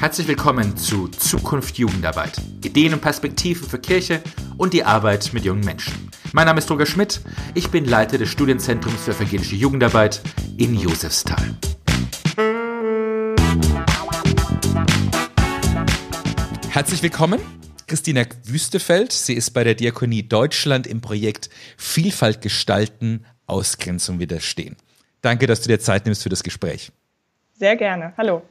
Herzlich willkommen zu Zukunft Jugendarbeit. Ideen und Perspektiven für Kirche und die Arbeit mit jungen Menschen. Mein Name ist Roger Schmidt. Ich bin Leiter des Studienzentrums für evangelische Jugendarbeit in Josefsthal. Herzlich willkommen, Christina Wüstefeld. Sie ist bei der Diakonie Deutschland im Projekt Vielfalt gestalten, Ausgrenzung widerstehen. Danke, dass du dir Zeit nimmst für das Gespräch. Sehr gerne. Hallo.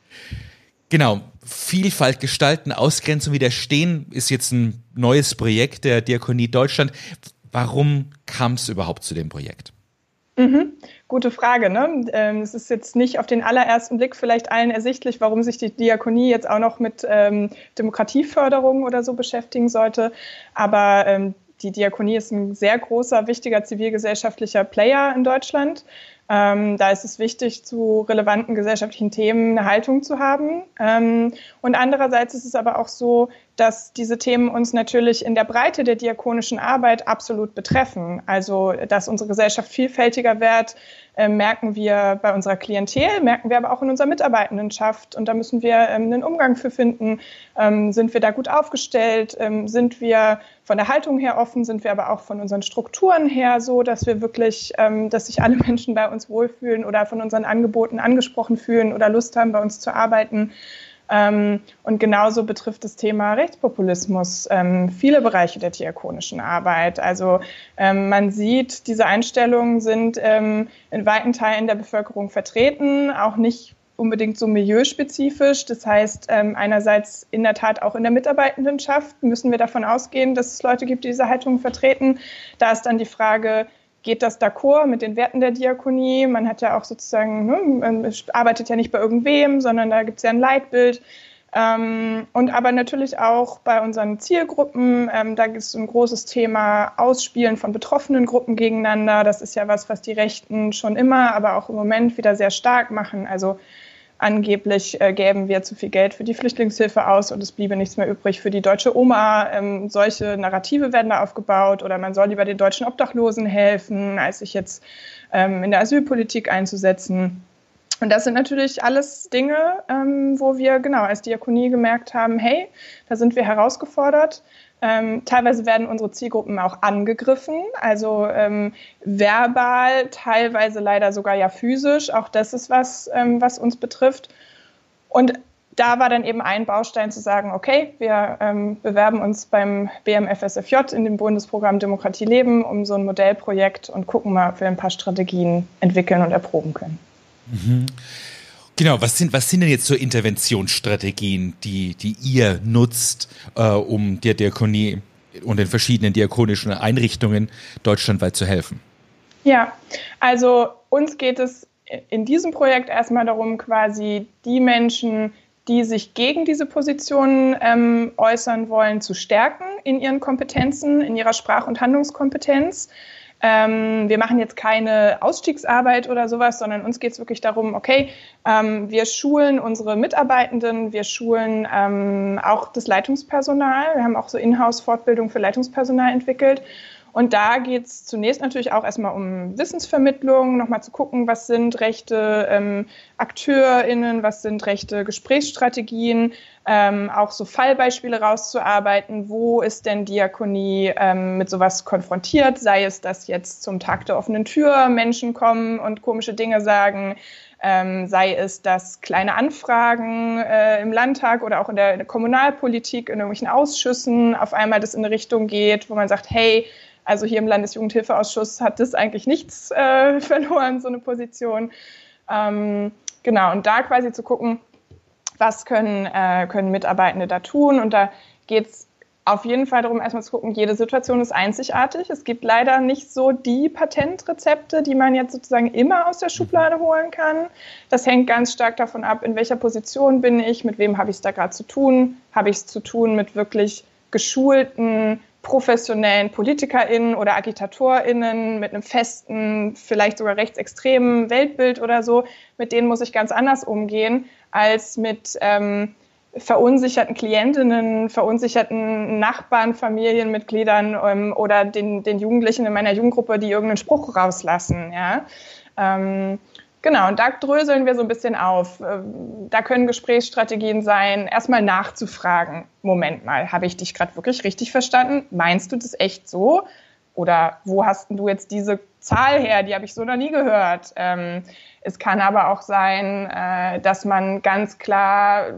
Genau, Vielfalt gestalten, Ausgrenzung widerstehen ist jetzt ein neues Projekt der Diakonie Deutschland. Warum kam es überhaupt zu dem Projekt? Mhm. Gute Frage. Ne? Ähm, es ist jetzt nicht auf den allerersten Blick vielleicht allen ersichtlich, warum sich die Diakonie jetzt auch noch mit ähm, Demokratieförderung oder so beschäftigen sollte. Aber ähm, die Diakonie ist ein sehr großer, wichtiger zivilgesellschaftlicher Player in Deutschland. Ähm, da ist es wichtig, zu relevanten gesellschaftlichen Themen eine Haltung zu haben. Ähm, und andererseits ist es aber auch so, dass diese Themen uns natürlich in der Breite der diakonischen Arbeit absolut betreffen. Also, dass unsere Gesellschaft vielfältiger wird, äh, merken wir bei unserer Klientel, merken wir aber auch in unserer Mitarbeitendenschaft. Und da müssen wir ähm, einen Umgang für finden. Ähm, sind wir da gut aufgestellt? Ähm, sind wir von der Haltung her offen? Sind wir aber auch von unseren Strukturen her so, dass wir wirklich, ähm, dass sich alle Menschen bei uns wohlfühlen oder von unseren Angeboten angesprochen fühlen oder Lust haben, bei uns zu arbeiten? Ähm, und genauso betrifft das Thema Rechtspopulismus ähm, viele Bereiche der diakonischen Arbeit. Also ähm, man sieht, diese Einstellungen sind ähm, in weiten Teilen der Bevölkerung vertreten, auch nicht unbedingt so milieuspezifisch. Das heißt, ähm, einerseits in der Tat auch in der Mitarbeitendenschaft müssen wir davon ausgehen, dass es Leute gibt, die diese Haltung vertreten. Da ist dann die Frage, geht das d'accord mit den Werten der Diakonie? Man hat ja auch sozusagen, ne, man arbeitet ja nicht bei irgendwem, sondern da gibt es ja ein Leitbild. Ähm, und aber natürlich auch bei unseren Zielgruppen, ähm, da gibt es ein großes Thema Ausspielen von betroffenen Gruppen gegeneinander. Das ist ja was, was die Rechten schon immer, aber auch im Moment wieder sehr stark machen. Also angeblich äh, gäben wir zu viel Geld für die Flüchtlingshilfe aus und es bliebe nichts mehr übrig für die deutsche Oma. Ähm, solche Narrative werden da aufgebaut oder man soll lieber den deutschen Obdachlosen helfen, als sich jetzt ähm, in der Asylpolitik einzusetzen. Und das sind natürlich alles Dinge, ähm, wo wir genau als Diakonie gemerkt haben, hey, da sind wir herausgefordert. Ähm, teilweise werden unsere Zielgruppen auch angegriffen, also ähm, verbal, teilweise leider sogar ja physisch. Auch das ist was, ähm, was uns betrifft. Und da war dann eben ein Baustein zu sagen, okay, wir ähm, bewerben uns beim BMFSFJ in dem Bundesprogramm Demokratie leben um so ein Modellprojekt und gucken mal, ob wir ein paar Strategien entwickeln und erproben können. Mhm. Genau, was sind, was sind denn jetzt so Interventionsstrategien, die, die ihr nutzt, äh, um der Diakonie und den verschiedenen diakonischen Einrichtungen deutschlandweit zu helfen? Ja, also uns geht es in diesem Projekt erstmal darum, quasi die Menschen, die sich gegen diese Positionen ähm, äußern wollen, zu stärken in ihren Kompetenzen, in ihrer Sprach- und Handlungskompetenz. Ähm, wir machen jetzt keine Ausstiegsarbeit oder sowas, sondern uns geht es wirklich darum, okay, ähm, wir schulen unsere Mitarbeitenden, wir schulen ähm, auch das Leitungspersonal. Wir haben auch so Inhouse-Fortbildung für Leitungspersonal entwickelt. Und da geht es zunächst natürlich auch erstmal um Wissensvermittlung, nochmal zu gucken, was sind rechte ähm, AkteurInnen, was sind rechte Gesprächsstrategien, ähm, auch so Fallbeispiele rauszuarbeiten, wo ist denn Diakonie ähm, mit sowas konfrontiert, sei es, dass jetzt zum Tag der offenen Tür Menschen kommen und komische Dinge sagen, ähm, sei es, dass kleine Anfragen äh, im Landtag oder auch in der, in der Kommunalpolitik, in irgendwelchen Ausschüssen auf einmal das in eine Richtung geht, wo man sagt, hey, also hier im Landesjugendhilfeausschuss hat das eigentlich nichts äh, verloren, so eine Position. Ähm, genau, und da quasi zu gucken, was können, äh, können Mitarbeitende da tun. Und da geht es auf jeden Fall darum, erstmal zu gucken, jede Situation ist einzigartig. Es gibt leider nicht so die Patentrezepte, die man jetzt sozusagen immer aus der Schublade holen kann. Das hängt ganz stark davon ab, in welcher Position bin ich, mit wem habe ich es da gerade zu tun. Habe ich es zu tun mit wirklich geschulten, professionellen PolitikerInnen oder AgitatorInnen mit einem festen, vielleicht sogar rechtsextremen Weltbild oder so, mit denen muss ich ganz anders umgehen als mit ähm, verunsicherten Klientinnen, verunsicherten Nachbarn, Familienmitgliedern ähm, oder den, den Jugendlichen in meiner Jugendgruppe, die irgendeinen Spruch rauslassen. Ja? Ähm, Genau, und da dröseln wir so ein bisschen auf. Ähm, da können Gesprächsstrategien sein, erstmal nachzufragen. Moment mal, habe ich dich gerade wirklich richtig verstanden? Meinst du das echt so? Oder wo hast du jetzt diese Zahl her? Die habe ich so noch nie gehört. Ähm, es kann aber auch sein, äh, dass man ganz klar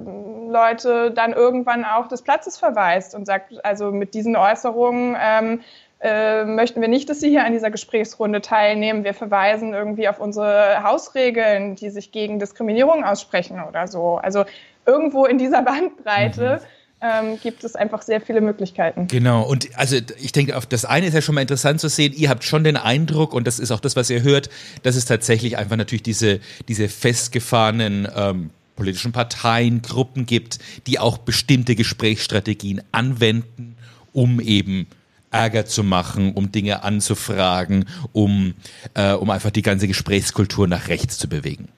Leute dann irgendwann auch des Platzes verweist und sagt, also mit diesen Äußerungen ähm, äh, möchten wir nicht, dass Sie hier an dieser Gesprächsrunde teilnehmen. Wir verweisen irgendwie auf unsere Hausregeln, die sich gegen Diskriminierung aussprechen oder so. Also irgendwo in dieser Bandbreite. Mhm. Ähm, gibt es einfach sehr viele Möglichkeiten. Genau, und also ich denke, auf das eine ist ja schon mal interessant zu sehen, ihr habt schon den Eindruck, und das ist auch das, was ihr hört, dass es tatsächlich einfach natürlich diese, diese festgefahrenen ähm, politischen Parteien, Gruppen gibt, die auch bestimmte Gesprächsstrategien anwenden, um eben Ärger zu machen, um Dinge anzufragen, um, äh, um einfach die ganze Gesprächskultur nach rechts zu bewegen.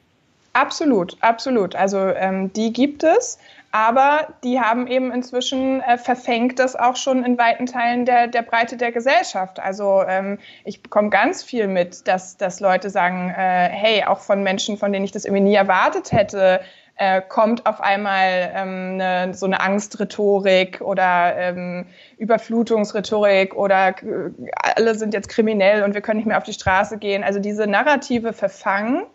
Absolut, absolut. Also ähm, die gibt es, aber die haben eben inzwischen äh, verfängt das auch schon in weiten Teilen der, der Breite der Gesellschaft. Also ähm, ich bekomme ganz viel mit, dass, dass Leute sagen, äh, hey, auch von Menschen, von denen ich das irgendwie nie erwartet hätte, äh, kommt auf einmal ähm, eine, so eine Angstrhetorik oder ähm, Überflutungsrhetorik oder äh, alle sind jetzt kriminell und wir können nicht mehr auf die Straße gehen. Also diese Narrative verfangen.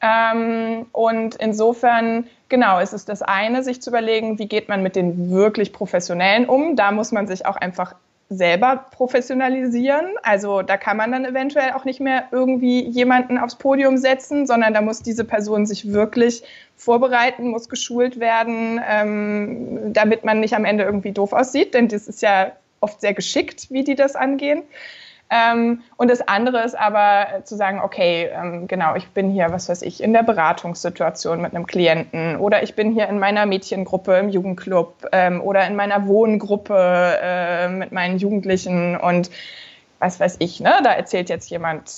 Ähm, und insofern, genau, ist es das eine, sich zu überlegen, wie geht man mit den wirklich Professionellen um. Da muss man sich auch einfach selber professionalisieren. Also da kann man dann eventuell auch nicht mehr irgendwie jemanden aufs Podium setzen, sondern da muss diese Person sich wirklich vorbereiten, muss geschult werden, ähm, damit man nicht am Ende irgendwie doof aussieht, denn das ist ja oft sehr geschickt, wie die das angehen. Ähm, und das andere ist aber zu sagen, okay, ähm, genau, ich bin hier, was weiß ich, in der Beratungssituation mit einem Klienten oder ich bin hier in meiner Mädchengruppe im Jugendclub ähm, oder in meiner Wohngruppe äh, mit meinen Jugendlichen und was weiß ich, ne, da erzählt jetzt jemand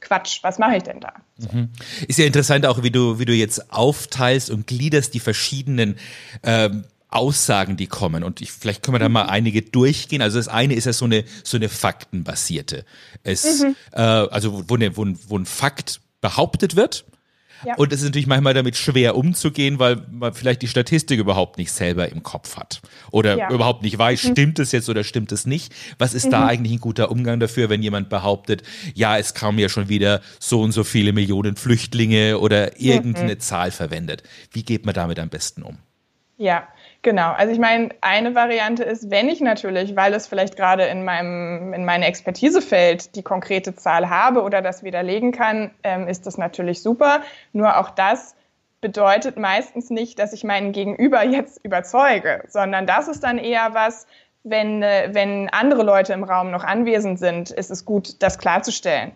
Quatsch, was mache ich denn da? Mhm. Ist ja interessant auch, wie du, wie du jetzt aufteilst und gliederst die verschiedenen ähm, Aussagen, die kommen. Und ich, vielleicht können wir da mal mhm. einige durchgehen. Also das eine ist ja so eine, so eine faktenbasierte. Es, mhm. äh, also wo, ne, wo, wo ein Fakt behauptet wird. Ja. Und es ist natürlich manchmal damit schwer umzugehen, weil man vielleicht die Statistik überhaupt nicht selber im Kopf hat. Oder ja. überhaupt nicht weiß, mhm. stimmt es jetzt oder stimmt es nicht. Was ist mhm. da eigentlich ein guter Umgang dafür, wenn jemand behauptet, ja, es kamen ja schon wieder so und so viele Millionen Flüchtlinge oder irgendeine mhm. Zahl verwendet. Wie geht man damit am besten um? Ja, Genau, also ich meine, eine Variante ist, wenn ich natürlich, weil es vielleicht gerade in meinem in meine Expertise fällt, die konkrete Zahl habe oder das widerlegen kann, ähm, ist das natürlich super. Nur auch das bedeutet meistens nicht, dass ich meinen Gegenüber jetzt überzeuge, sondern das ist dann eher was, wenn, äh, wenn andere Leute im Raum noch anwesend sind, ist es gut, das klarzustellen.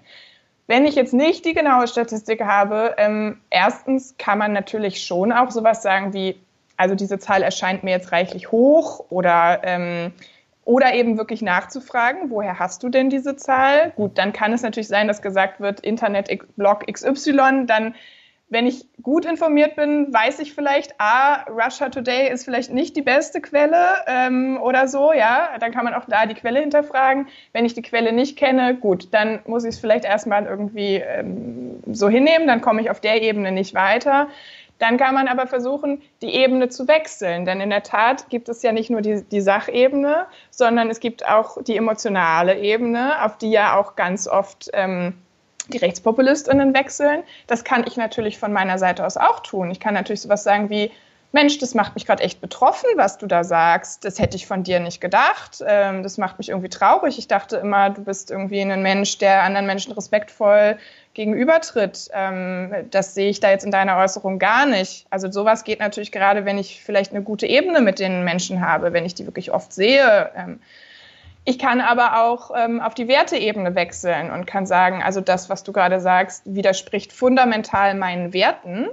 Wenn ich jetzt nicht die genaue Statistik habe, ähm, erstens kann man natürlich schon auch sowas sagen wie, also diese Zahl erscheint mir jetzt reichlich hoch oder ähm, oder eben wirklich nachzufragen, woher hast du denn diese Zahl? Gut, dann kann es natürlich sein, dass gesagt wird, Internet-Blog XY, dann wenn ich gut informiert bin, weiß ich vielleicht, ah, Russia Today ist vielleicht nicht die beste Quelle ähm, oder so, ja, dann kann man auch da die Quelle hinterfragen. Wenn ich die Quelle nicht kenne, gut, dann muss ich es vielleicht erstmal irgendwie ähm, so hinnehmen, dann komme ich auf der Ebene nicht weiter. Dann kann man aber versuchen, die Ebene zu wechseln. Denn in der Tat gibt es ja nicht nur die, die Sachebene, sondern es gibt auch die emotionale Ebene, auf die ja auch ganz oft ähm, die Rechtspopulistinnen wechseln. Das kann ich natürlich von meiner Seite aus auch tun. Ich kann natürlich sowas sagen wie, Mensch, das macht mich gerade echt betroffen, was du da sagst. Das hätte ich von dir nicht gedacht. Ähm, das macht mich irgendwie traurig. Ich dachte immer, du bist irgendwie ein Mensch, der anderen Menschen respektvoll gegenübertritt. Ähm, das sehe ich da jetzt in deiner Äußerung gar nicht. Also sowas geht natürlich gerade, wenn ich vielleicht eine gute Ebene mit den Menschen habe, wenn ich die wirklich oft sehe. Ähm, ich kann aber auch ähm, auf die Werteebene wechseln und kann sagen, also das, was du gerade sagst, widerspricht fundamental meinen Werten.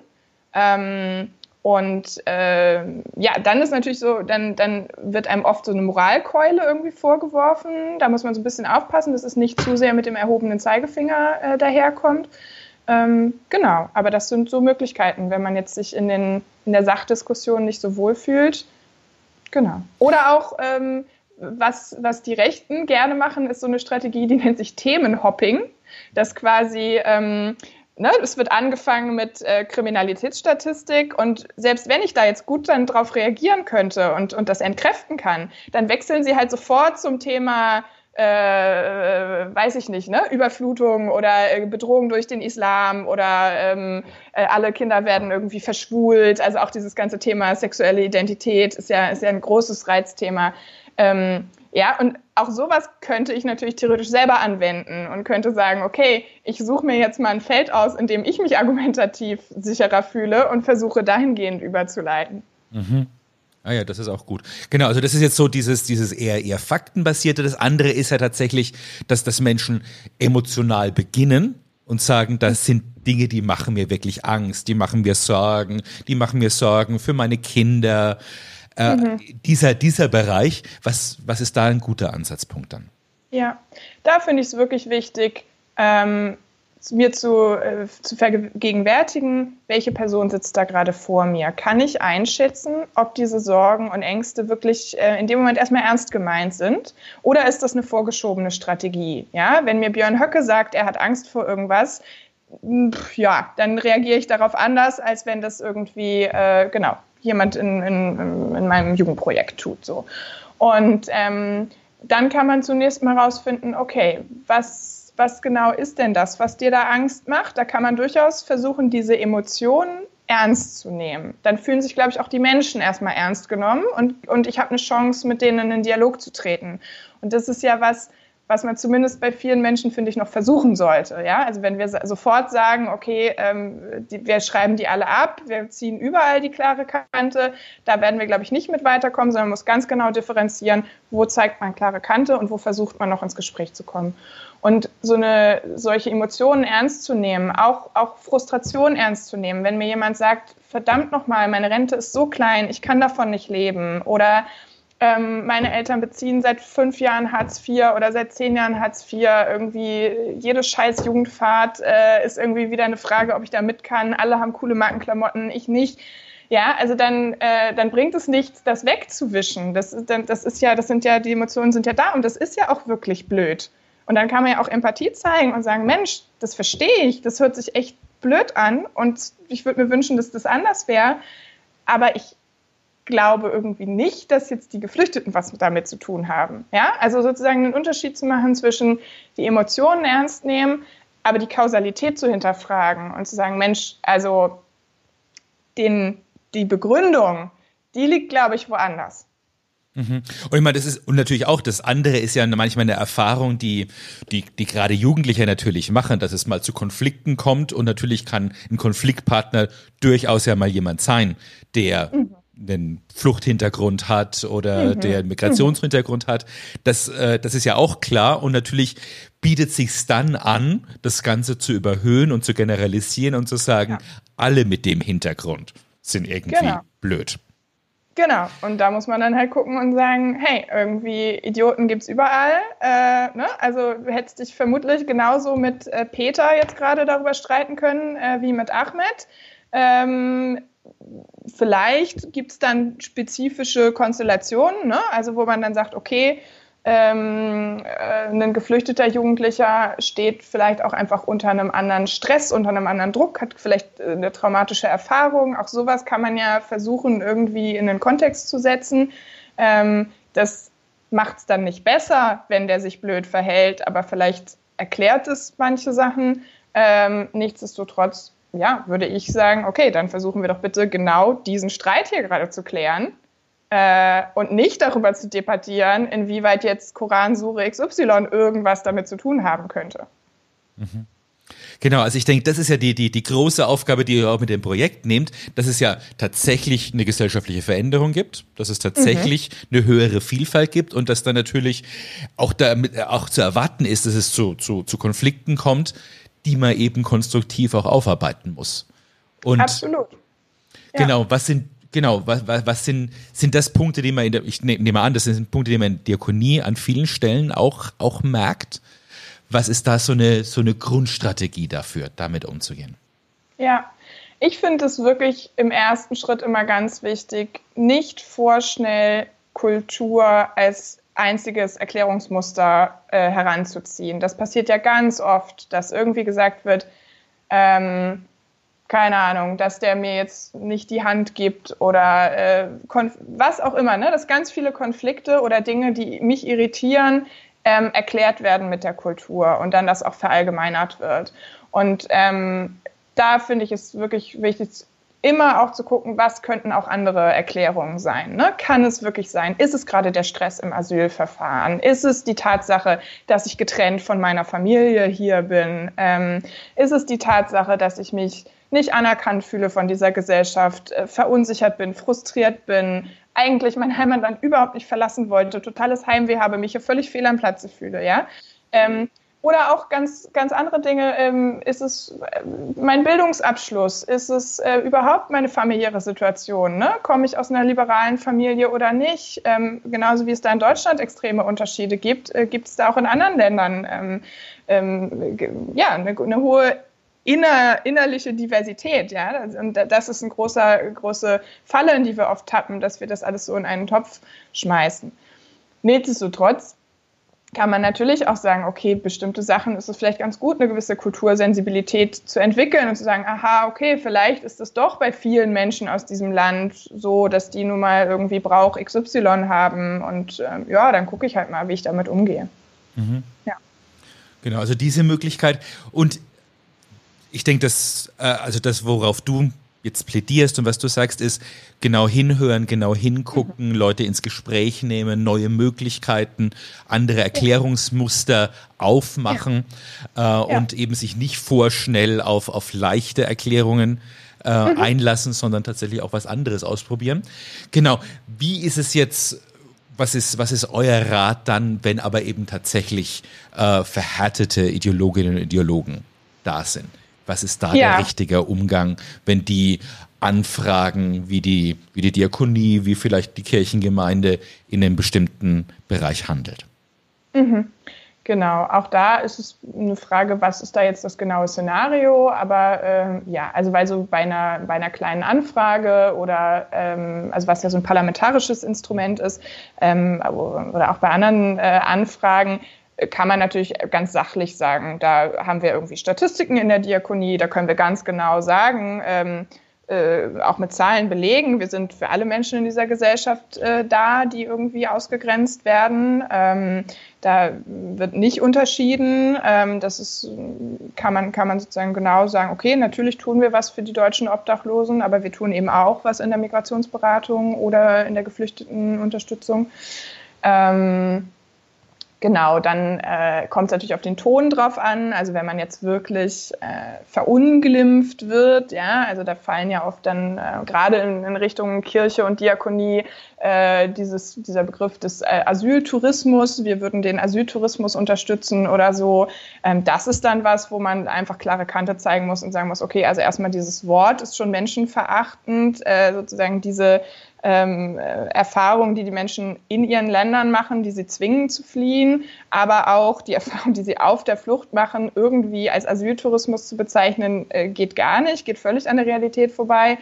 Ähm, und äh, ja, dann ist natürlich so, dann, dann wird einem oft so eine Moralkeule irgendwie vorgeworfen. Da muss man so ein bisschen aufpassen, dass es nicht zu sehr mit dem erhobenen Zeigefinger äh, daherkommt. Ähm, genau, aber das sind so Möglichkeiten, wenn man jetzt sich in, den, in der Sachdiskussion nicht so wohl fühlt. Genau. Oder auch, ähm, was, was die Rechten gerne machen, ist so eine Strategie, die nennt sich Themenhopping. Dass quasi ähm, ne, es wird angefangen mit äh, Kriminalitätsstatistik und selbst wenn ich da jetzt gut dann drauf reagieren könnte und, und das entkräften kann, dann wechseln sie halt sofort zum Thema äh, weiß ich nicht, ne? Überflutung oder äh, Bedrohung durch den Islam oder ähm, äh, alle Kinder werden irgendwie verschwult. Also auch dieses ganze Thema sexuelle Identität ist ja, ist ja ein großes Reizthema. Ähm, ja, und auch sowas könnte ich natürlich theoretisch selber anwenden und könnte sagen, okay, ich suche mir jetzt mal ein Feld aus, in dem ich mich argumentativ sicherer fühle und versuche dahingehend überzuleiten. Mhm. Ah ja, das ist auch gut. Genau, also das ist jetzt so dieses, dieses eher, eher faktenbasierte. Das andere ist ja tatsächlich, dass das Menschen emotional beginnen und sagen, das sind Dinge, die machen mir wirklich Angst, die machen mir Sorgen, die machen mir Sorgen für meine Kinder. Äh, mhm. dieser, dieser Bereich, was, was ist da ein guter Ansatzpunkt dann? Ja, da finde ich es wirklich wichtig, ähm, mir zu, äh, zu vergegenwärtigen, welche Person sitzt da gerade vor mir. Kann ich einschätzen, ob diese Sorgen und Ängste wirklich äh, in dem Moment erstmal ernst gemeint sind oder ist das eine vorgeschobene Strategie? Ja, wenn mir Björn Höcke sagt, er hat Angst vor irgendwas, ja, dann reagiere ich darauf anders, als wenn das irgendwie, äh, genau, jemand in, in, in meinem Jugendprojekt tut. So. Und ähm, dann kann man zunächst mal rausfinden, okay, was was genau ist denn das, was dir da Angst macht? Da kann man durchaus versuchen, diese Emotionen ernst zu nehmen. Dann fühlen sich, glaube ich, auch die Menschen erstmal ernst genommen und, und ich habe eine Chance, mit denen in einen Dialog zu treten. Und das ist ja was, was man zumindest bei vielen Menschen, finde ich, noch versuchen sollte. Ja? Also wenn wir sofort sagen, okay, ähm, die, wir schreiben die alle ab, wir ziehen überall die klare Kante, da werden wir, glaube ich, nicht mit weiterkommen, sondern man muss ganz genau differenzieren, wo zeigt man klare Kante und wo versucht man noch ins Gespräch zu kommen. Und so eine, solche Emotionen ernst zu nehmen, auch, auch Frustration ernst zu nehmen, wenn mir jemand sagt, verdammt nochmal, meine Rente ist so klein, ich kann davon nicht leben oder ähm, meine Eltern beziehen seit fünf Jahren Hartz IV oder seit zehn Jahren Hartz IV. Irgendwie jede scheiß Jugendfahrt äh, ist irgendwie wieder eine Frage, ob ich da mit kann. Alle haben coole Markenklamotten, ich nicht. Ja, also dann, äh, dann bringt es nichts, das wegzuwischen. Das, das ist ja, das sind ja, die Emotionen sind ja da und das ist ja auch wirklich blöd. Und dann kann man ja auch Empathie zeigen und sagen, Mensch, das verstehe ich, das hört sich echt blöd an und ich würde mir wünschen, dass das anders wäre. Aber ich glaube irgendwie nicht, dass jetzt die Geflüchteten was damit zu tun haben. Ja, also sozusagen einen Unterschied zu machen zwischen die Emotionen ernst nehmen, aber die Kausalität zu hinterfragen und zu sagen, Mensch, also den, die Begründung, die liegt, glaube ich, woanders. Mhm. Und ich meine, das ist, und natürlich auch, das andere ist ja manchmal eine Erfahrung, die, die, die gerade Jugendliche natürlich machen, dass es mal zu Konflikten kommt und natürlich kann ein Konfliktpartner durchaus ja mal jemand sein, der mhm einen Fluchthintergrund hat oder mhm. der einen Migrationshintergrund hat. Das, äh, das ist ja auch klar und natürlich bietet sich dann an, das Ganze zu überhöhen und zu generalisieren und zu sagen, ja. alle mit dem Hintergrund sind irgendwie genau. blöd. Genau, und da muss man dann halt gucken und sagen, hey, irgendwie Idioten gibt's überall. Äh, ne? Also du hättest dich vermutlich genauso mit äh, Peter jetzt gerade darüber streiten können äh, wie mit Ahmed. Ähm, vielleicht gibt's dann spezifische Konstellationen, ne? also wo man dann sagt, okay, ähm, äh, ein geflüchteter Jugendlicher steht vielleicht auch einfach unter einem anderen Stress, unter einem anderen Druck, hat vielleicht äh, eine traumatische Erfahrung. Auch sowas kann man ja versuchen, irgendwie in den Kontext zu setzen. Ähm, das macht es dann nicht besser, wenn der sich blöd verhält, aber vielleicht erklärt es manche Sachen. Ähm, nichtsdestotrotz, ja, würde ich sagen, okay, dann versuchen wir doch bitte genau diesen Streit hier gerade zu klären äh, und nicht darüber zu debattieren, inwieweit jetzt Koransure XY irgendwas damit zu tun haben könnte. Mhm. Genau, also ich denke, das ist ja die, die, die große Aufgabe, die ihr auch mit dem Projekt nehmt, dass es ja tatsächlich eine gesellschaftliche Veränderung gibt, dass es tatsächlich mhm. eine höhere Vielfalt gibt und dass dann natürlich auch damit auch zu erwarten ist, dass es zu, zu, zu Konflikten kommt, die man eben konstruktiv auch aufarbeiten muss. Und Absolut. Ja. Genau, was sind Genau, was, was sind, sind das Punkte, die man in der, ich ne, nehme an, das sind Punkte, die man in Diakonie an vielen Stellen auch, auch merkt. Was ist da so eine, so eine Grundstrategie dafür, damit umzugehen? Ja, ich finde es wirklich im ersten Schritt immer ganz wichtig, nicht vorschnell Kultur als einziges Erklärungsmuster äh, heranzuziehen. Das passiert ja ganz oft, dass irgendwie gesagt wird, ähm, keine Ahnung, dass der mir jetzt nicht die Hand gibt oder äh, was auch immer, ne? dass ganz viele Konflikte oder Dinge, die mich irritieren, ähm, erklärt werden mit der Kultur und dann das auch verallgemeinert wird. Und ähm, da finde ich es wirklich wichtig, immer auch zu gucken, was könnten auch andere Erklärungen sein. Ne? Kann es wirklich sein? Ist es gerade der Stress im Asylverfahren? Ist es die Tatsache, dass ich getrennt von meiner Familie hier bin? Ähm, ist es die Tatsache, dass ich mich nicht anerkannt fühle von dieser Gesellschaft, äh, verunsichert bin, frustriert bin, eigentlich mein Heimatland überhaupt nicht verlassen wollte, totales Heimweh habe, mich hier völlig fehl am Platze fühle, ja? Ähm, oder auch ganz, ganz andere Dinge. Ähm, ist es äh, mein Bildungsabschluss? Ist es äh, überhaupt meine familiäre Situation? Ne? Komme ich aus einer liberalen Familie oder nicht? Ähm, genauso wie es da in Deutschland extreme Unterschiede gibt, äh, gibt es da auch in anderen Ländern ähm, ähm ja, eine, eine hohe inner, innerliche Diversität. Ja? Und das ist eine große, große Falle, in die wir oft tappen, dass wir das alles so in einen Topf schmeißen. Nichtsdestotrotz kann man natürlich auch sagen, okay, bestimmte Sachen ist es vielleicht ganz gut, eine gewisse Kultursensibilität zu entwickeln und zu sagen, aha, okay, vielleicht ist es doch bei vielen Menschen aus diesem Land so, dass die nun mal irgendwie Brauch XY haben und ähm, ja, dann gucke ich halt mal, wie ich damit umgehe. Mhm. Ja. Genau, also diese Möglichkeit und ich denke, dass, äh, also das, worauf du jetzt plädierst und was du sagst, ist genau hinhören, genau hingucken, mhm. Leute ins Gespräch nehmen, neue Möglichkeiten, andere Erklärungsmuster aufmachen ja. Äh, ja. und eben sich nicht vorschnell auf, auf leichte Erklärungen äh, mhm. einlassen, sondern tatsächlich auch was anderes ausprobieren. Genau. Wie ist es jetzt was ist, was ist euer Rat dann, wenn aber eben tatsächlich äh, verhärtete Ideologinnen und Ideologen da sind? Was ist da ja. der richtige Umgang, wenn die Anfragen wie die, wie die Diakonie, wie vielleicht die Kirchengemeinde in einem bestimmten Bereich handelt? Mhm. Genau, auch da ist es eine Frage, was ist da jetzt das genaue Szenario? Aber ähm, ja, also weil so bei einer, bei einer kleinen Anfrage oder ähm, also was ja so ein parlamentarisches Instrument ist ähm, oder auch bei anderen äh, Anfragen, kann man natürlich ganz sachlich sagen, da haben wir irgendwie Statistiken in der Diakonie, da können wir ganz genau sagen, ähm, äh, auch mit Zahlen belegen, wir sind für alle Menschen in dieser Gesellschaft äh, da, die irgendwie ausgegrenzt werden. Ähm, da wird nicht unterschieden. Ähm, das ist, kann man, kann man sozusagen genau sagen, okay, natürlich tun wir was für die deutschen Obdachlosen, aber wir tun eben auch was in der Migrationsberatung oder in der Geflüchtetenunterstützung. Ähm, Genau, dann äh, kommt es natürlich auf den Ton drauf an. Also wenn man jetzt wirklich äh, verunglimpft wird, ja, also da fallen ja oft dann äh, gerade in, in, Richtung Kirche und Diakonie äh, dieses, dieser Begriff des äh, Asyltourismus. Wir würden den Asyltourismus unterstützen oder so. Ähm, das ist dann was, wo man einfach klare Kante zeigen muss und sagen muss, okay, also erstmal dieses Wort ist schon menschenverachtend, äh, sozusagen diese ähm, äh, Erfahrungen, die die Menschen in ihren Ländern machen, die sie zwingen zu fliehen, aber auch die Erfahrungen, die sie auf der Flucht machen, irgendwie als Asyltourismus zu bezeichnen, äh, geht gar nicht, geht völlig an der Realität vorbei.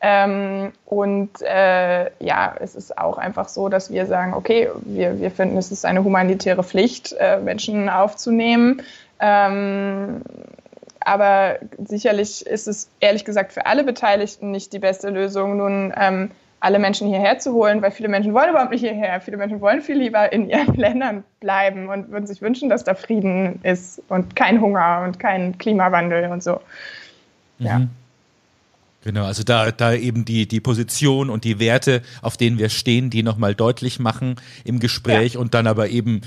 Ähm, und äh, ja, es ist auch einfach so, dass wir sagen, okay, wir, wir finden, es ist eine humanitäre Pflicht, äh, Menschen aufzunehmen. Ähm, aber sicherlich ist es ehrlich gesagt für alle Beteiligten nicht die beste Lösung. Nun ähm, alle Menschen hierher zu holen, weil viele Menschen wollen überhaupt nicht hierher. Viele Menschen wollen viel lieber in ihren Ländern bleiben und würden sich wünschen, dass da Frieden ist und kein Hunger und kein Klimawandel und so. Ja. Mhm. Genau, also da, da eben die, die Position und die Werte, auf denen wir stehen, die nochmal deutlich machen im Gespräch ja. und dann aber eben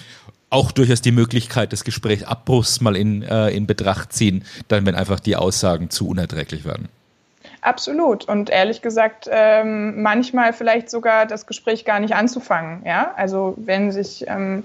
auch durchaus die Möglichkeit des Gesprächsabbruchs mal in, äh, in Betracht ziehen, dann wenn einfach die Aussagen zu unerträglich werden. Absolut. Und ehrlich gesagt, ähm, manchmal vielleicht sogar das Gespräch gar nicht anzufangen. Ja, also wenn sich ähm,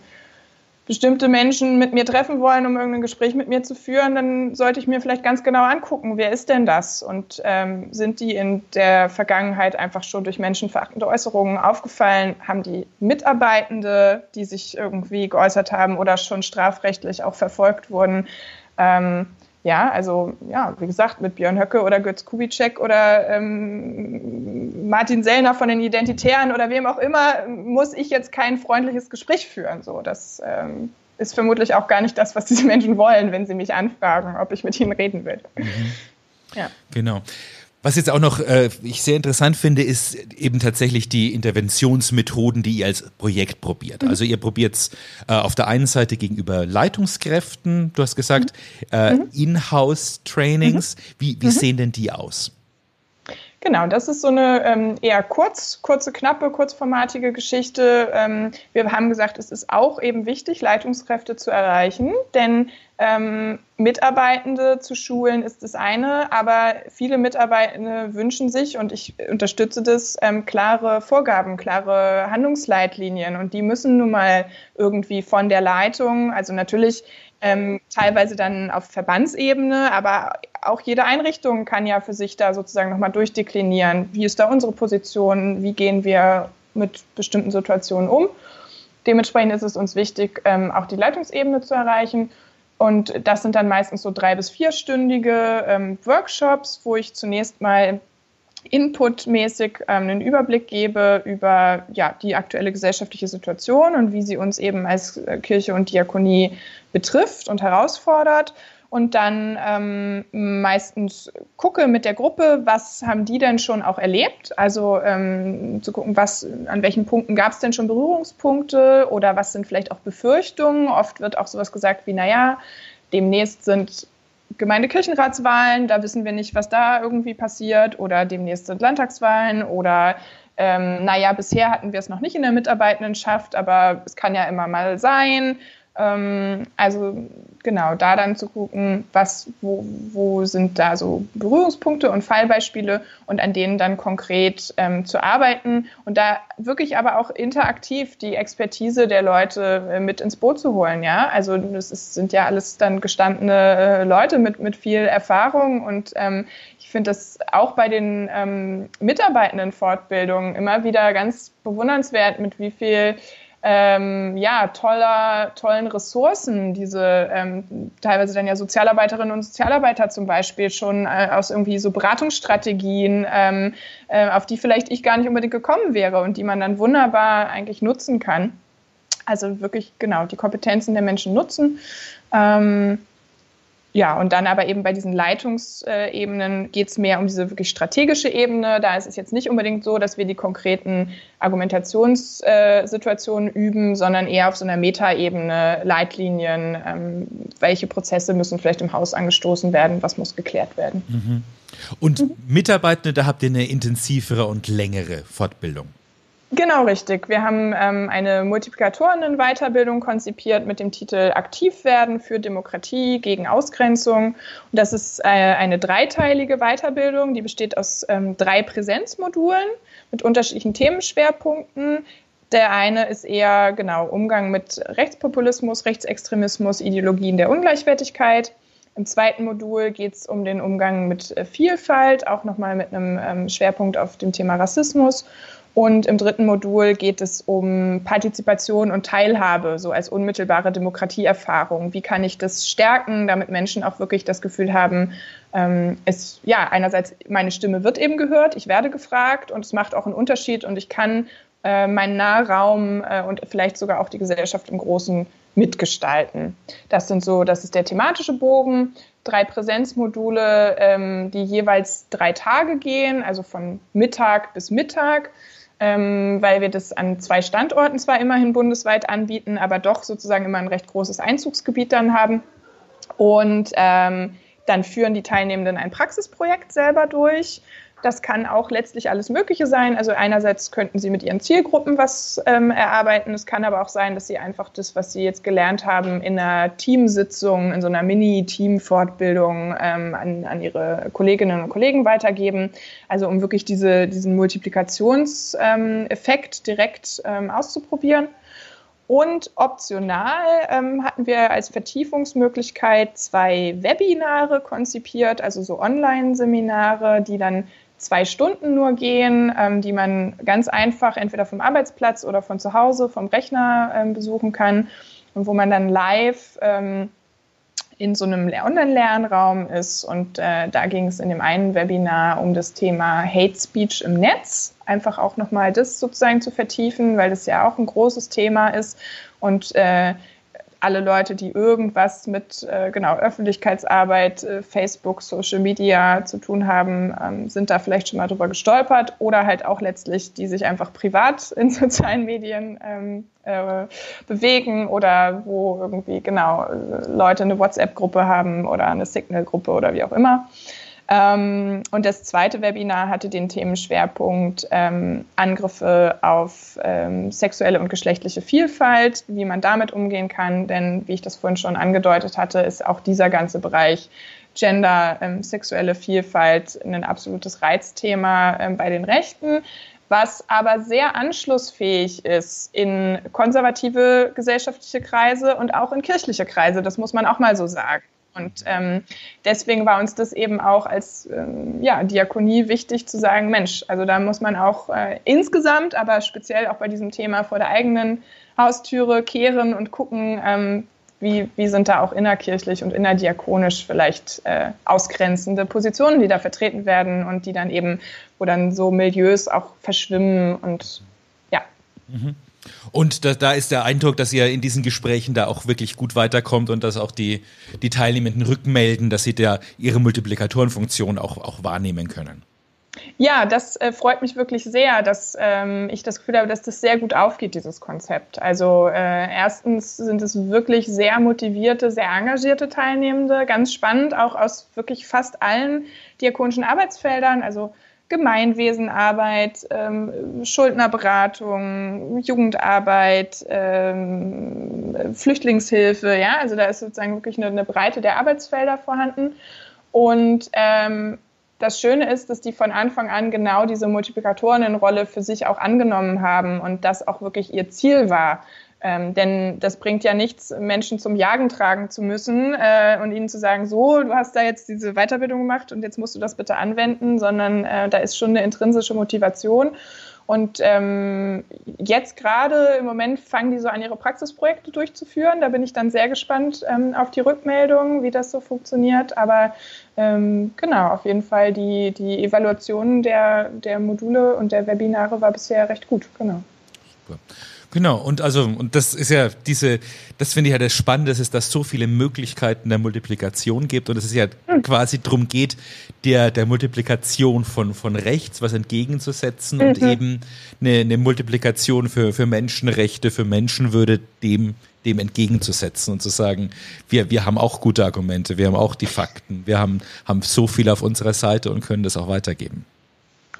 bestimmte Menschen mit mir treffen wollen, um irgendein Gespräch mit mir zu führen, dann sollte ich mir vielleicht ganz genau angucken, wer ist denn das? Und ähm, sind die in der Vergangenheit einfach schon durch menschenverachtende Äußerungen aufgefallen? Haben die Mitarbeitende, die sich irgendwie geäußert haben oder schon strafrechtlich auch verfolgt wurden? Ja, also ja, wie gesagt, mit Björn Höcke oder Götz Kubitschek oder ähm, Martin Sellner von den Identitären oder wem auch immer, muss ich jetzt kein freundliches Gespräch führen. So, das ähm, ist vermutlich auch gar nicht das, was diese Menschen wollen, wenn sie mich anfragen, ob ich mit ihnen reden will. Mhm. Ja. Genau. Was jetzt auch noch äh, ich sehr interessant finde, ist eben tatsächlich die Interventionsmethoden, die ihr als Projekt probiert. Mhm. Also ihr probiert es äh, auf der einen Seite gegenüber Leitungskräften, du hast gesagt, mhm. äh, mhm. Inhouse-Trainings. Mhm. Wie, wie mhm. sehen denn die aus? Genau, das ist so eine ähm, eher kurz, kurze, knappe, kurzformatige Geschichte. Ähm, wir haben gesagt, es ist auch eben wichtig, Leitungskräfte zu erreichen, denn ähm, Mitarbeitende zu schulen ist das eine, aber viele Mitarbeitende wünschen sich, und ich unterstütze das, ähm, klare Vorgaben, klare Handlungsleitlinien. Und die müssen nun mal irgendwie von der Leitung, also natürlich ähm, teilweise dann auf Verbandsebene, aber auch jede Einrichtung kann ja für sich da sozusagen nochmal durchdeklinieren, wie ist da unsere Position, wie gehen wir mit bestimmten Situationen um. Dementsprechend ist es uns wichtig, ähm, auch die Leitungsebene zu erreichen. Und das sind dann meistens so drei- bis vierstündige ähm, Workshops, wo ich zunächst mal inputmäßig ähm, einen Überblick gebe über ja, die aktuelle gesellschaftliche Situation und wie sie uns eben als äh, Kirche und Diakonie betrifft und herausfordert. Und dann ähm, meistens gucke mit der Gruppe, was haben die denn schon auch erlebt? Also ähm, zu gucken, was, an welchen Punkten gab es denn schon Berührungspunkte oder was sind vielleicht auch Befürchtungen? Oft wird auch sowas gesagt wie, naja, demnächst sind Gemeindekirchenratswahlen, da wissen wir nicht, was da irgendwie passiert, oder demnächst sind Landtagswahlen oder ähm, naja, bisher hatten wir es noch nicht in der Mitarbeitendenschaft, aber es kann ja immer mal sein. Ähm, also genau, da dann zu gucken, was, wo, wo sind da so Berührungspunkte und Fallbeispiele und an denen dann konkret ähm, zu arbeiten und da wirklich aber auch interaktiv die Expertise der Leute äh, mit ins Boot zu holen, ja. Also ist, sind ja alles dann gestandene äh, Leute mit, mit viel Erfahrung und ähm, ich finde das auch bei den ähm, Mitarbeitenden Fortbildungen immer wieder ganz bewundernswert, mit wie viel ähm, ja, toller, tollen Ressourcen, diese ähm, teilweise dann ja Sozialarbeiterinnen und Sozialarbeiter zum Beispiel schon äh, aus irgendwie so Beratungsstrategien, ähm, äh, auf die vielleicht ich gar nicht unbedingt gekommen wäre und die man dann wunderbar eigentlich nutzen kann. Also wirklich genau die Kompetenzen der Menschen nutzen. Ähm, ja, und dann aber eben bei diesen Leitungsebenen geht es mehr um diese wirklich strategische Ebene. Da ist es jetzt nicht unbedingt so, dass wir die konkreten Argumentationssituationen üben, sondern eher auf so einer Metaebene, Leitlinien, ähm, welche Prozesse müssen vielleicht im Haus angestoßen werden, was muss geklärt werden. Mhm. Und mhm. Mitarbeitende, da habt ihr eine intensivere und längere Fortbildung. Genau richtig. Wir haben ähm, eine Multiplikatoren-Weiterbildung konzipiert mit dem Titel Aktiv werden für Demokratie gegen Ausgrenzung. Und das ist äh, eine dreiteilige Weiterbildung, die besteht aus ähm, drei Präsenzmodulen mit unterschiedlichen Themenschwerpunkten. Der eine ist eher genau Umgang mit Rechtspopulismus, Rechtsextremismus, Ideologien der Ungleichwertigkeit. Im zweiten Modul geht es um den Umgang mit äh, Vielfalt, auch nochmal mit einem ähm, Schwerpunkt auf dem Thema Rassismus. Und im dritten Modul geht es um Partizipation und Teilhabe, so als unmittelbare Demokratieerfahrung. Wie kann ich das stärken, damit Menschen auch wirklich das Gefühl haben, ähm, es, ja, einerseits meine Stimme wird eben gehört, ich werde gefragt und es macht auch einen Unterschied und ich kann äh, meinen Nahraum äh, und vielleicht sogar auch die Gesellschaft im Großen mitgestalten. Das sind so, das ist der thematische Bogen, drei Präsenzmodule, ähm, die jeweils drei Tage gehen, also von Mittag bis Mittag ähm, weil wir das an zwei Standorten zwar immerhin bundesweit anbieten, aber doch sozusagen immer ein recht großes Einzugsgebiet dann haben. Und ähm, dann führen die Teilnehmenden ein Praxisprojekt selber durch das kann auch letztlich alles Mögliche sein. Also einerseits könnten Sie mit Ihren Zielgruppen was ähm, erarbeiten. Es kann aber auch sein, dass Sie einfach das, was Sie jetzt gelernt haben, in einer Teamsitzung, in so einer Mini-Team-Fortbildung ähm, an, an Ihre Kolleginnen und Kollegen weitergeben. Also um wirklich diese, diesen Multiplikationseffekt ähm, direkt ähm, auszuprobieren. Und optional ähm, hatten wir als Vertiefungsmöglichkeit zwei Webinare konzipiert, also so Online-Seminare, die dann zwei Stunden nur gehen, ähm, die man ganz einfach entweder vom Arbeitsplatz oder von zu Hause, vom Rechner ähm, besuchen kann und wo man dann live ähm, in so einem Online-Lernraum ist. Und äh, da ging es in dem einen Webinar um das Thema Hate Speech im Netz. Einfach auch nochmal das sozusagen zu vertiefen, weil das ja auch ein großes Thema ist. Und äh, alle Leute, die irgendwas mit äh, genau Öffentlichkeitsarbeit, äh, Facebook, Social Media zu tun haben, ähm, sind da vielleicht schon mal drüber gestolpert oder halt auch letztlich, die sich einfach privat in sozialen Medien ähm, äh, bewegen oder wo irgendwie genau äh, Leute eine WhatsApp-Gruppe haben oder eine Signal-Gruppe oder wie auch immer. Ähm, und das zweite Webinar hatte den Themenschwerpunkt ähm, Angriffe auf ähm, sexuelle und geschlechtliche Vielfalt, wie man damit umgehen kann. Denn wie ich das vorhin schon angedeutet hatte, ist auch dieser ganze Bereich Gender, ähm, sexuelle Vielfalt ein absolutes Reizthema ähm, bei den Rechten was aber sehr anschlussfähig ist in konservative gesellschaftliche Kreise und auch in kirchliche Kreise. Das muss man auch mal so sagen. Und ähm, deswegen war uns das eben auch als ähm, ja, Diakonie wichtig zu sagen, Mensch, also da muss man auch äh, insgesamt, aber speziell auch bei diesem Thema vor der eigenen Haustüre kehren und gucken, ähm, wie, wie sind da auch innerkirchlich und innerdiakonisch vielleicht äh, ausgrenzende Positionen, die da vertreten werden und die dann eben, wo dann so Milieus auch verschwimmen und ja. Mhm. Und da, da, ist der Eindruck, dass ihr in diesen Gesprächen da auch wirklich gut weiterkommt und dass auch die, die Teilnehmenden rückmelden, dass sie da ihre Multiplikatorenfunktion auch, auch wahrnehmen können. Ja, das äh, freut mich wirklich sehr, dass ähm, ich das Gefühl habe, dass das sehr gut aufgeht, dieses Konzept. Also äh, erstens sind es wirklich sehr motivierte, sehr engagierte Teilnehmende, ganz spannend, auch aus wirklich fast allen diakonischen Arbeitsfeldern, also Gemeinwesenarbeit, ähm, Schuldnerberatung, Jugendarbeit, ähm, Flüchtlingshilfe, ja, also da ist sozusagen wirklich eine, eine Breite der Arbeitsfelder vorhanden. Und ähm, das Schöne ist, dass die von Anfang an genau diese Multiplikatorinnenrolle für sich auch angenommen haben und das auch wirklich ihr Ziel war. Ähm, denn das bringt ja nichts, Menschen zum Jagen tragen zu müssen äh, und ihnen zu sagen, so, du hast da jetzt diese Weiterbildung gemacht und jetzt musst du das bitte anwenden, sondern äh, da ist schon eine intrinsische Motivation. Und ähm, jetzt gerade im Moment fangen die so an, ihre Praxisprojekte durchzuführen. Da bin ich dann sehr gespannt ähm, auf die Rückmeldungen, wie das so funktioniert. Aber ähm, genau, auf jeden Fall die, die Evaluation der, der Module und der Webinare war bisher recht gut. Genau. Super. Genau, und also, und das ist ja diese, das finde ich ja das Spannende, ist, dass so viele Möglichkeiten der Multiplikation gibt und es ist ja mhm. quasi darum geht, der, der Multiplikation von, von rechts was entgegenzusetzen mhm. und eben eine, eine Multiplikation für, für Menschenrechte, für Menschenwürde dem, dem entgegenzusetzen und zu sagen, wir, wir haben auch gute Argumente, wir haben auch die Fakten, wir haben, haben so viel auf unserer Seite und können das auch weitergeben.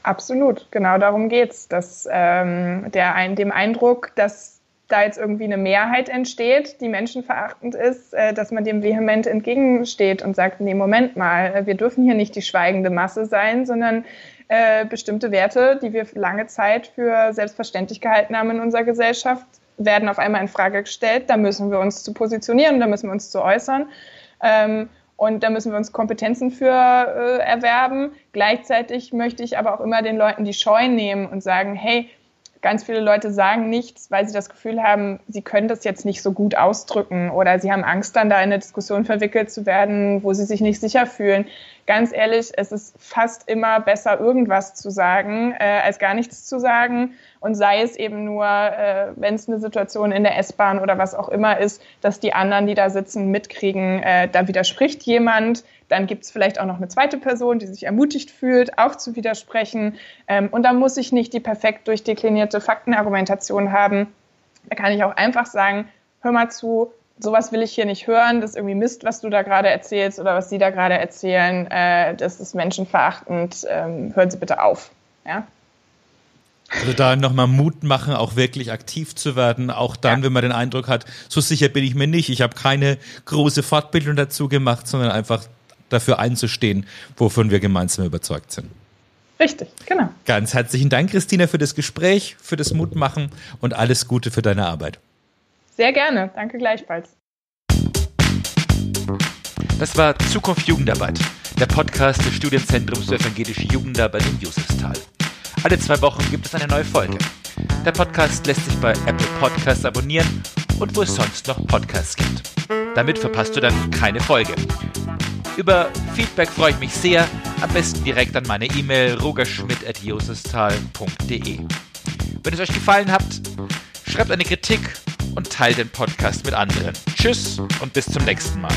Absolut, genau darum geht's. Dass ähm, der dem Eindruck, dass da jetzt irgendwie eine Mehrheit entsteht, die menschenverachtend ist, äh, dass man dem vehement entgegensteht und sagt, nee, Moment mal, äh, wir dürfen hier nicht die schweigende Masse sein, sondern äh, bestimmte Werte, die wir lange Zeit für selbstverständlich gehalten haben in unserer Gesellschaft, werden auf einmal in Frage gestellt. Da müssen wir uns zu positionieren, da müssen wir uns zu äußern. Ähm, und da müssen wir uns Kompetenzen für äh, erwerben. Gleichzeitig möchte ich aber auch immer den Leuten die Scheu nehmen und sagen, hey, ganz viele Leute sagen nichts, weil sie das Gefühl haben, sie können das jetzt nicht so gut ausdrücken oder sie haben Angst, dann da in eine Diskussion verwickelt zu werden, wo sie sich nicht sicher fühlen. Ganz ehrlich, es ist fast immer besser, irgendwas zu sagen, äh, als gar nichts zu sagen und sei es eben nur, äh, wenn es eine Situation in der S-Bahn oder was auch immer ist, dass die anderen, die da sitzen, mitkriegen, äh, da widerspricht jemand. Dann gibt es vielleicht auch noch eine zweite Person, die sich ermutigt fühlt, auch zu widersprechen. Ähm, und da muss ich nicht die perfekt durchdeklinierte Faktenargumentation haben. Da kann ich auch einfach sagen, hör mal zu, sowas will ich hier nicht hören, das ist irgendwie Mist, was du da gerade erzählst oder was sie da gerade erzählen, äh, das ist menschenverachtend, ähm, hören Sie bitte auf. Ja? Also da nochmal Mut machen, auch wirklich aktiv zu werden, auch dann, ja. wenn man den Eindruck hat, so sicher bin ich mir nicht, ich habe keine große Fortbildung dazu gemacht, sondern einfach dafür einzustehen, wovon wir gemeinsam überzeugt sind. Richtig, genau. Ganz herzlichen Dank, Christina, für das Gespräch, für das Mutmachen und alles Gute für deine Arbeit. Sehr gerne, danke gleichfalls. Das war Zukunft Jugendarbeit, der Podcast des Studienzentrums für evangelische Jugendarbeit in Josefsthal. Alle zwei Wochen gibt es eine neue Folge. Der Podcast lässt sich bei Apple Podcasts abonnieren und wo es sonst noch Podcasts gibt. Damit verpasst du dann keine Folge. Über Feedback freue ich mich sehr, am besten direkt an meine E-Mail rogerschmidt.josestal.de. Wenn es euch gefallen hat, schreibt eine Kritik und teilt den Podcast mit anderen. Tschüss und bis zum nächsten Mal.